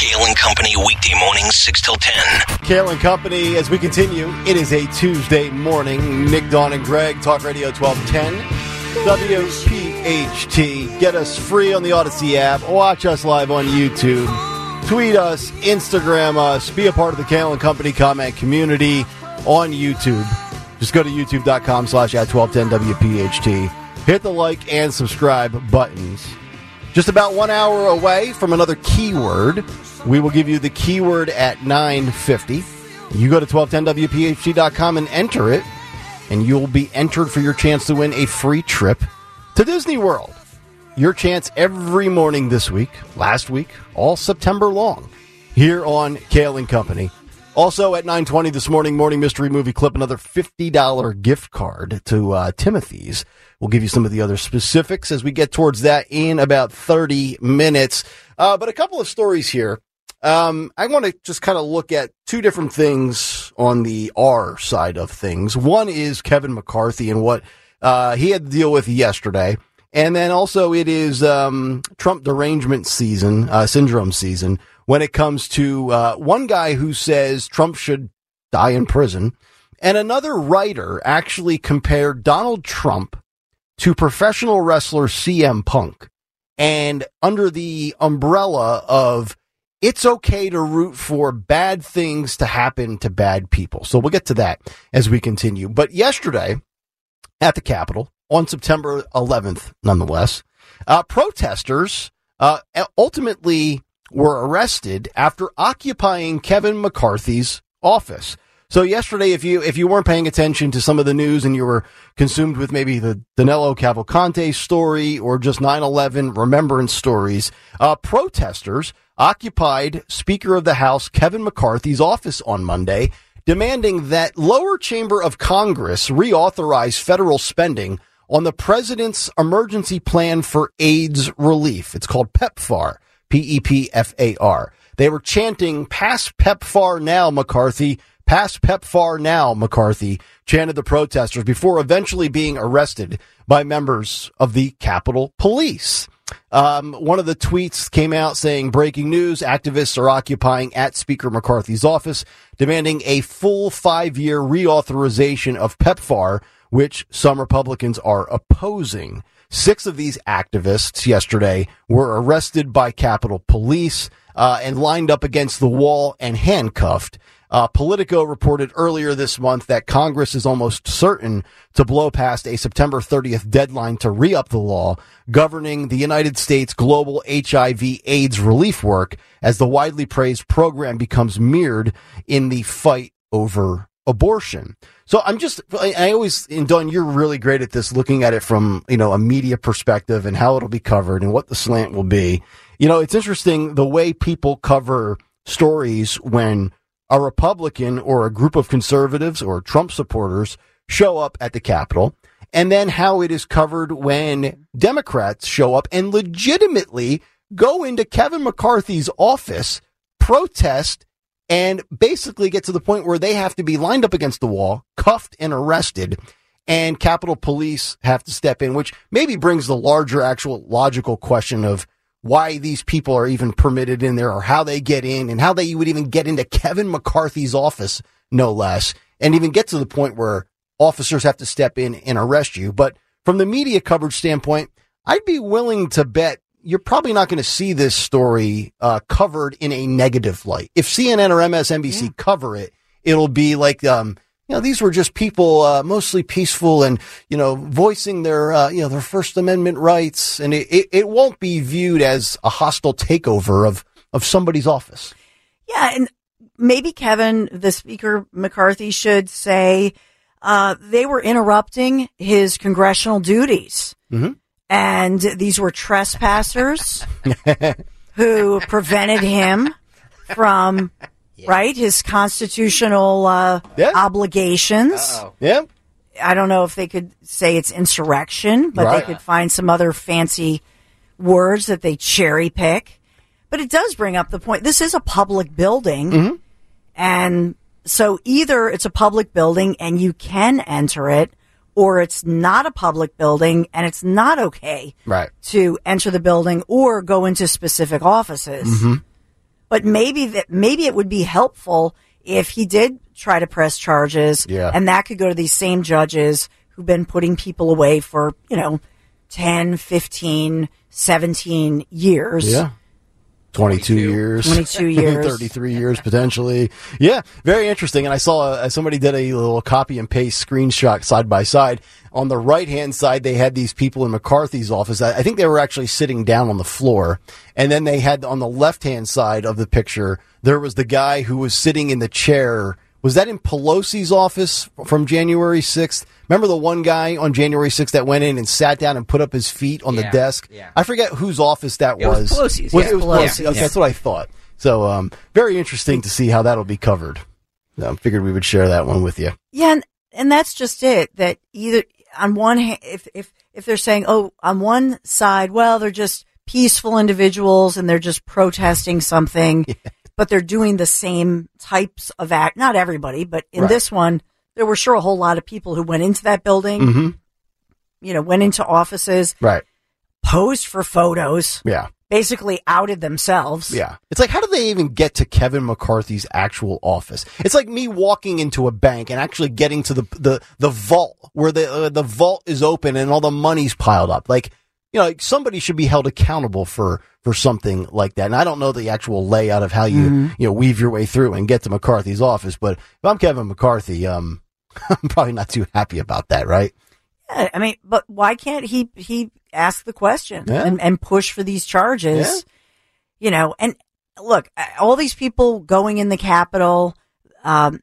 Kale and Company weekday mornings 6 till 10. Kale and Company, as we continue, it is a Tuesday morning. Nick, Dawn, and Greg, Talk Radio 1210. WPHT. Get us free on the Audacy app. Watch us live on YouTube. Tweet us, Instagram us, be a part of the Kale and Company comment community on YouTube. Just go to youtube.com slash at 1210 WPHT. Hit the like and subscribe buttons. Just about one hour away from another keyword. We will give you the keyword at 950. You go to 1210WPHT.com and enter it, and you'll be entered for your chance to win a free trip to Disney World. Your chance every morning this week, last week, all September long, here on Kale Company. Also at 9:20 this morning, morning mystery movie clip, another $50 gift card to uh, Timothy's. We'll give you some of the other specifics as we get towards that in about 30 minutes. Uh, but a couple of stories here. Um, I want to just kind of look at two different things on the R side of things. One is Kevin McCarthy and what uh, he had to deal with yesterday. And then also it is um, Trump derangement season, uh, syndrome season, when it comes to uh, one guy who says Trump should die in prison. And another writer actually compared Donald Trump to professional wrestler CM Punk. And under the umbrella of it's okay to root for bad things to happen to bad people. So we'll get to that as we continue. But yesterday at the Capitol on September 11th, nonetheless, uh, protesters uh, ultimately were arrested after occupying Kevin McCarthy's office. So yesterday, if you if you weren't paying attention to some of the news and you were consumed with maybe the Danilo Cavalcante story or just 9/11 remembrance stories, uh, protesters occupied Speaker of the House Kevin McCarthy's office on Monday, demanding that lower chamber of Congress reauthorize federal spending on the president's emergency plan for AIDS relief. It's called PEPFAR, P E P F A R. They were chanting, "Pass PEPFAR now, McCarthy." Pass PEPFAR now, McCarthy chanted the protesters before eventually being arrested by members of the Capitol Police. Um, one of the tweets came out saying, breaking news, activists are occupying at Speaker McCarthy's office, demanding a full five year reauthorization of PEPFAR, which some Republicans are opposing. Six of these activists yesterday were arrested by Capitol Police uh, and lined up against the wall and handcuffed. Uh, Politico reported earlier this month that Congress is almost certain to blow past a September 30th deadline to re-up the law governing the United States global HIV AIDS relief work as the widely praised program becomes mirrored in the fight over abortion. So I'm just, I always, and Dawn, you're really great at this, looking at it from, you know, a media perspective and how it'll be covered and what the slant will be. You know, it's interesting the way people cover stories when a Republican or a group of conservatives or Trump supporters show up at the Capitol, and then how it is covered when Democrats show up and legitimately go into Kevin McCarthy's office, protest, and basically get to the point where they have to be lined up against the wall, cuffed and arrested, and Capitol Police have to step in, which maybe brings the larger actual logical question of why these people are even permitted in there or how they get in and how they would even get into Kevin McCarthy's office, no less, and even get to the point where officers have to step in and arrest you. But from the media coverage standpoint, I'd be willing to bet you're probably not going to see this story uh, covered in a negative light. If CNN or MSNBC yeah. cover it, it'll be like, um, you know, these were just people uh, mostly peaceful and you know voicing their uh, you know their First Amendment rights, and it, it, it won't be viewed as a hostile takeover of of somebody's office. Yeah, and maybe Kevin, the Speaker McCarthy, should say uh, they were interrupting his congressional duties, mm-hmm. And these were trespassers who prevented him from yeah. right? His constitutional uh, yeah. obligations. Uh-oh. Yeah. I don't know if they could say it's insurrection, but right. they could find some other fancy words that they cherry pick. But it does bring up the point. This is a public building. Mm-hmm. And so either it's a public building and you can enter it, or it's not a public building and it's not okay right. to enter the building or go into specific offices. Mm-hmm But maybe that maybe it would be helpful if he did try to press charges, Yeah. and that could go to these same judges who've been putting people away for you know 10, 15, 17 years. Yeah. 22 years. 22 years. 33 years potentially. Yeah, very interesting. And I saw uh, somebody did a little copy and paste screenshot side by side. On the right hand side, they had these people in McCarthy's office. I I think they were actually sitting down on the floor. And then they had on the left hand side of the picture, there was the guy who was sitting in the chair. Was that in Pelosi's office from January 6th? Remember the one guy on January 6th that went in and sat down and put up his feet on the desk? yeah. I forget whose office that It was Pelosi's, Was yeah. it was Pelosi's. Pelosi? Okay, That's what I thought. So, um, very interesting to see how that'll be covered. I figured we would share that one with you. Yeah, and, and that's just it. That either on one hand, if if if they're saying, oh, on one side, well, they're just peaceful individuals and they're just protesting something, but they're doing the same types of act. Not everybody, but in Right. this one, there were sure a whole lot of people who went into that building. Mm-hmm. You know, went into offices, Right. posed for photos, Yeah. basically outed themselves. Yeah. It's like, how do they even get to Kevin McCarthy's actual office? It's like me walking into a bank and actually getting to the, the, the vault where the, uh, the vault is open and all the money's piled up. Like, you know, like somebody should be held accountable for, for something like that. And I don't know the actual layout of how you, you know, weave your way through and get to McCarthy's office, but if I'm Kevin McCarthy, um, I'm probably not too happy about that, right? Yeah, I mean, but why can't he he ask the question Yeah. and, and push for these charges? Yeah. You know, and look, all these people going in the Capitol, um,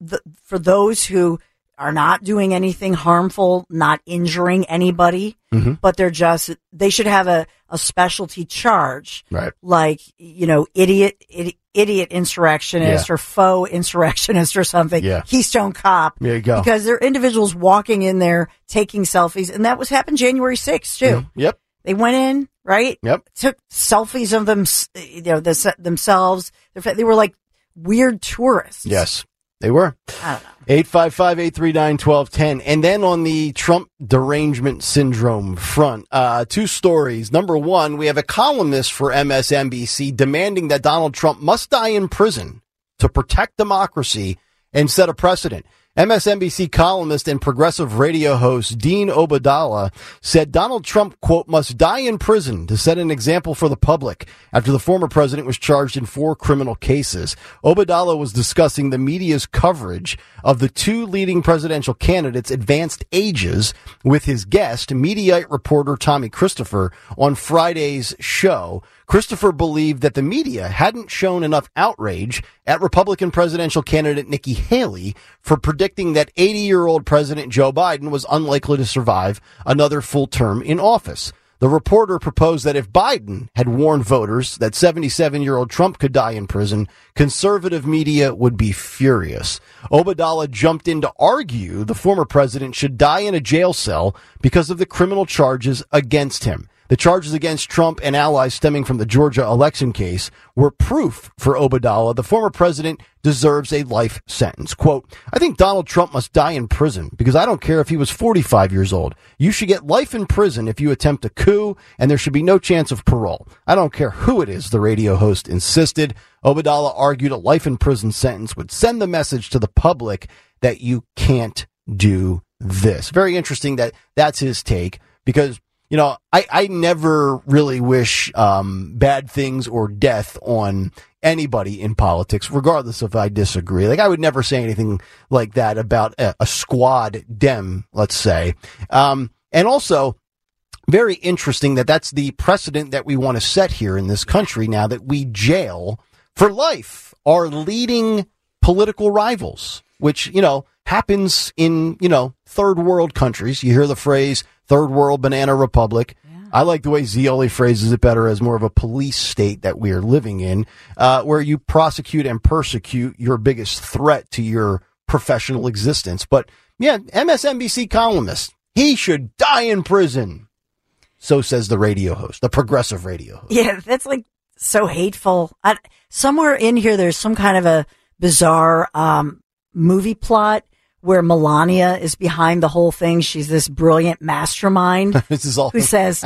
the, for those who are not doing anything harmful, not injuring anybody, Mhm. but they're just they should have a a specialty charge Right. like you know idiot idiot, idiot insurrectionist Yeah. or faux insurrectionist or something Yeah. keystone cop There you go. because they're individuals walking in there taking selfies and that was happened january 6th too Yep. they went in right Yep. took selfies of them you know the, themselves they were like weird tourists Yes, they were. i don't know 855 839 1210. And then on the Trump derangement syndrome front, uh, two stories. Number one, we have a columnist for MSNBC demanding that Donald Trump must die in prison to protect democracy and set a precedent. MSNBC columnist and progressive radio host Dean Obeidallah said Donald Trump, quote, must die in prison to set an example for the public after the former president was charged in four criminal cases. Obeidallah was discussing the media's coverage of the two leading presidential candidates' advanced ages with his guest, Mediaite reporter Tommy Christopher, on Friday's show. Christopher believed that the media hadn't shown enough outrage at Republican presidential candidate Nikki Haley for predicting that 80 year old President Joe Biden was unlikely to survive another full term in office. The reporter proposed that if Biden had warned voters that 77 year old Trump could die in prison, conservative media would be furious. Obeidallah jumped in to argue the former president should die in a jail cell because of the criminal charges against him. The charges against Trump and allies stemming from the Georgia election case were proof for Obeidallah the former president deserves a life sentence. Quote, I think Donald Trump must die in prison because I don't care if he was 45 years old. You should get life in prison if you attempt a coup and there should be no chance of parole. I don't care who it is, the radio host insisted. Obeidallah argued a life in prison sentence would send the message to the public that you can't do this. Very interesting that that's his take because you know, I, I never really wish um, bad things or death on anybody in politics, regardless if I disagree. Like, I would never say anything like that about a, a squad dem, let's say. Um, and also, very interesting that that's the precedent that we want to set here in this country now that we jail for life our leading political rivals, which, you know, happens in, you know, third world countries. You hear the phrase third world banana republic. I like the way Zeoli phrases it better as more of a police state that we are living in, uh, where you prosecute and persecute your biggest threat to your professional existence. But yeah, MSNBC columnist, he should die in prison. So says the radio host, the progressive radio host. Yeah, that's like so hateful. I, somewhere in here, there's some kind of a bizarre um, movie plot where Melania is behind the whole thing. She's this brilliant mastermind this is all who says,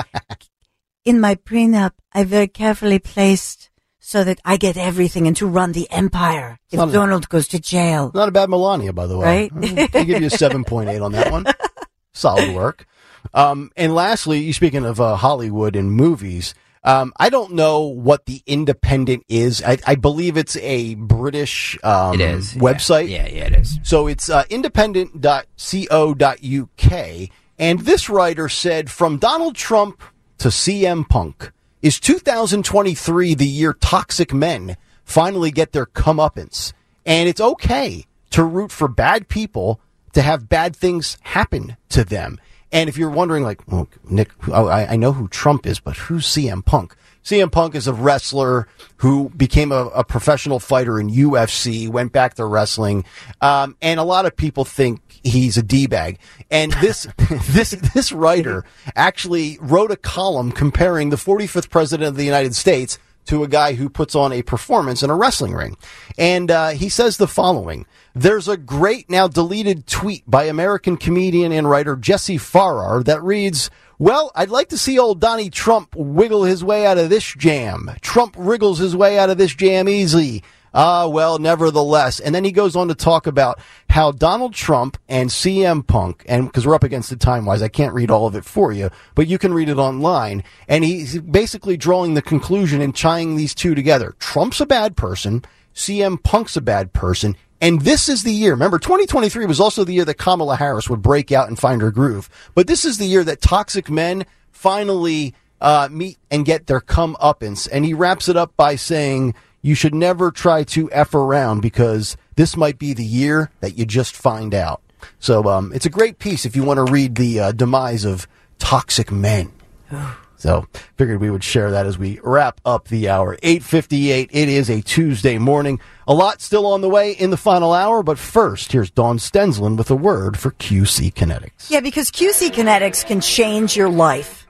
"In my prenup, I very carefully placed so that I get everything and to run the empire if Not a- Donald goes to jail. Not a bad Melania, by the way. Right? I give you a 7.8 on that one. Solid work. Um, and lastly, you speaking of uh, Hollywood and movies, um, I don't know what the Independent is. I, I believe it's a British um, It is yeah. website. Yeah, yeah, it is. So it's uh, independent.co.uk. And this writer said from Donald Trump to CM Punk, is 2023 the year toxic men finally get their comeuppance? And it's okay to root for bad people to have bad things happen to them. And if you're wondering, like, well, Nick, oh, I, I know who Trump is, but who's CM Punk? CM Punk is a wrestler who became a, a professional fighter in UFC, went back to wrestling, um, and a lot of people think he's a d bag. And this this this writer actually wrote a column comparing the 45th president of the United States to a guy who puts on a performance in a wrestling ring. And uh, he says the following There's a great, now deleted tweet by American comedian and writer Jesse Farrar that reads, Well, I'd like to see old Donnie Trump wiggle his way out of this jam. Trump wriggles his way out of this jam easily. Ah, well, nevertheless. And then he goes on to talk about how Donald Trump and CM Punk, and because we're up against the time wise, I can't read all of it for you, but you can read it online. And he's basically drawing the conclusion and tying these two together. Trump's a bad person. CM Punk's a bad person. And this is the year. Remember, 2023 was also the year that Kamala Harris would break out and find her groove. But this is the year that toxic men finally uh, meet and get their comeuppance. And he wraps it up by saying, you should never try to F around because this might be the year that you just find out. So um, it's a great piece if you want to read the uh, demise of toxic men. So figured we would share that as we wrap up the hour. 858. It is a Tuesday morning. A lot still on the way in the final hour, but first, here's Dawn Stensland with a word for QC Kinetics. Yeah, because QC Kinetics can change your life.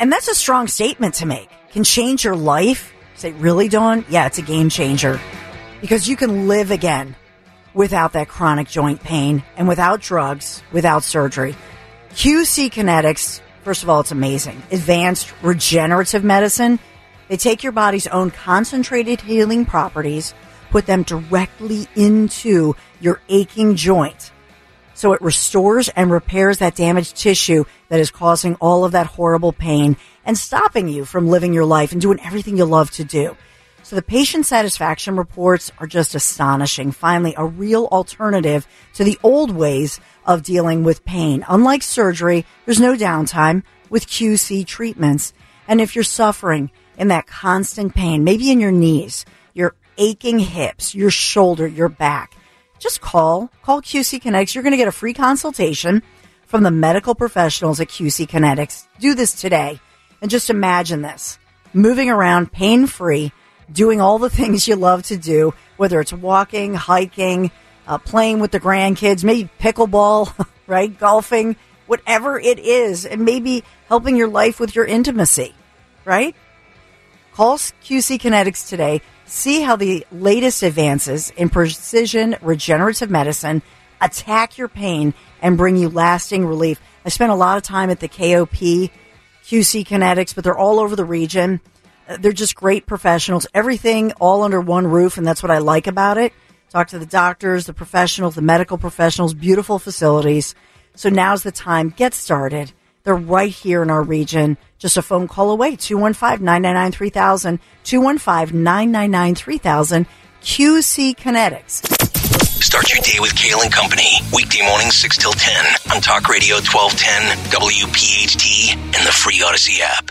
And that's a strong statement to make. Can change your life? Say, really, Dawn? Yeah, it's a game changer. Because you can live again without that chronic joint pain and without drugs, without surgery. QC Kinetics, first of all, it's amazing. Advanced regenerative medicine. They take your body's own concentrated healing properties, put them directly into your aching joint. So it restores and repairs that damaged tissue that is causing all of that horrible pain and stopping you from living your life and doing everything you love to do. So the patient satisfaction reports are just astonishing. Finally, a real alternative to the old ways of dealing with pain. Unlike surgery, there's no downtime with QC treatments. And if you're suffering in that constant pain, maybe in your knees, your aching hips, your shoulder, your back, just call, call QC Kinetics. You're going to get a free consultation from the medical professionals at QC Kinetics. Do this today. And just imagine this moving around pain free, doing all the things you love to do, whether it's walking, hiking, uh, playing with the grandkids, maybe pickleball, right? Golfing, whatever it is, and maybe helping your life with your intimacy, right? Call QC Kinetics today. See how the latest advances in precision regenerative medicine attack your pain and bring you lasting relief. I spent a lot of time at the KOP, QC Kinetics, but they're all over the region. Uh, They're just great professionals. Everything all under one roof, and that's what I like about it. Talk to the doctors, the professionals, the medical professionals, beautiful facilities. So now's the time. Get started. They're right here in our region. Just a phone call away. 215-999-3000. 215-999-3000. QC Kinetics. Start your day with Kale and Company. Weekday mornings 6 till 10 on Talk Radio 1210, WPHT, and the free Audacy app.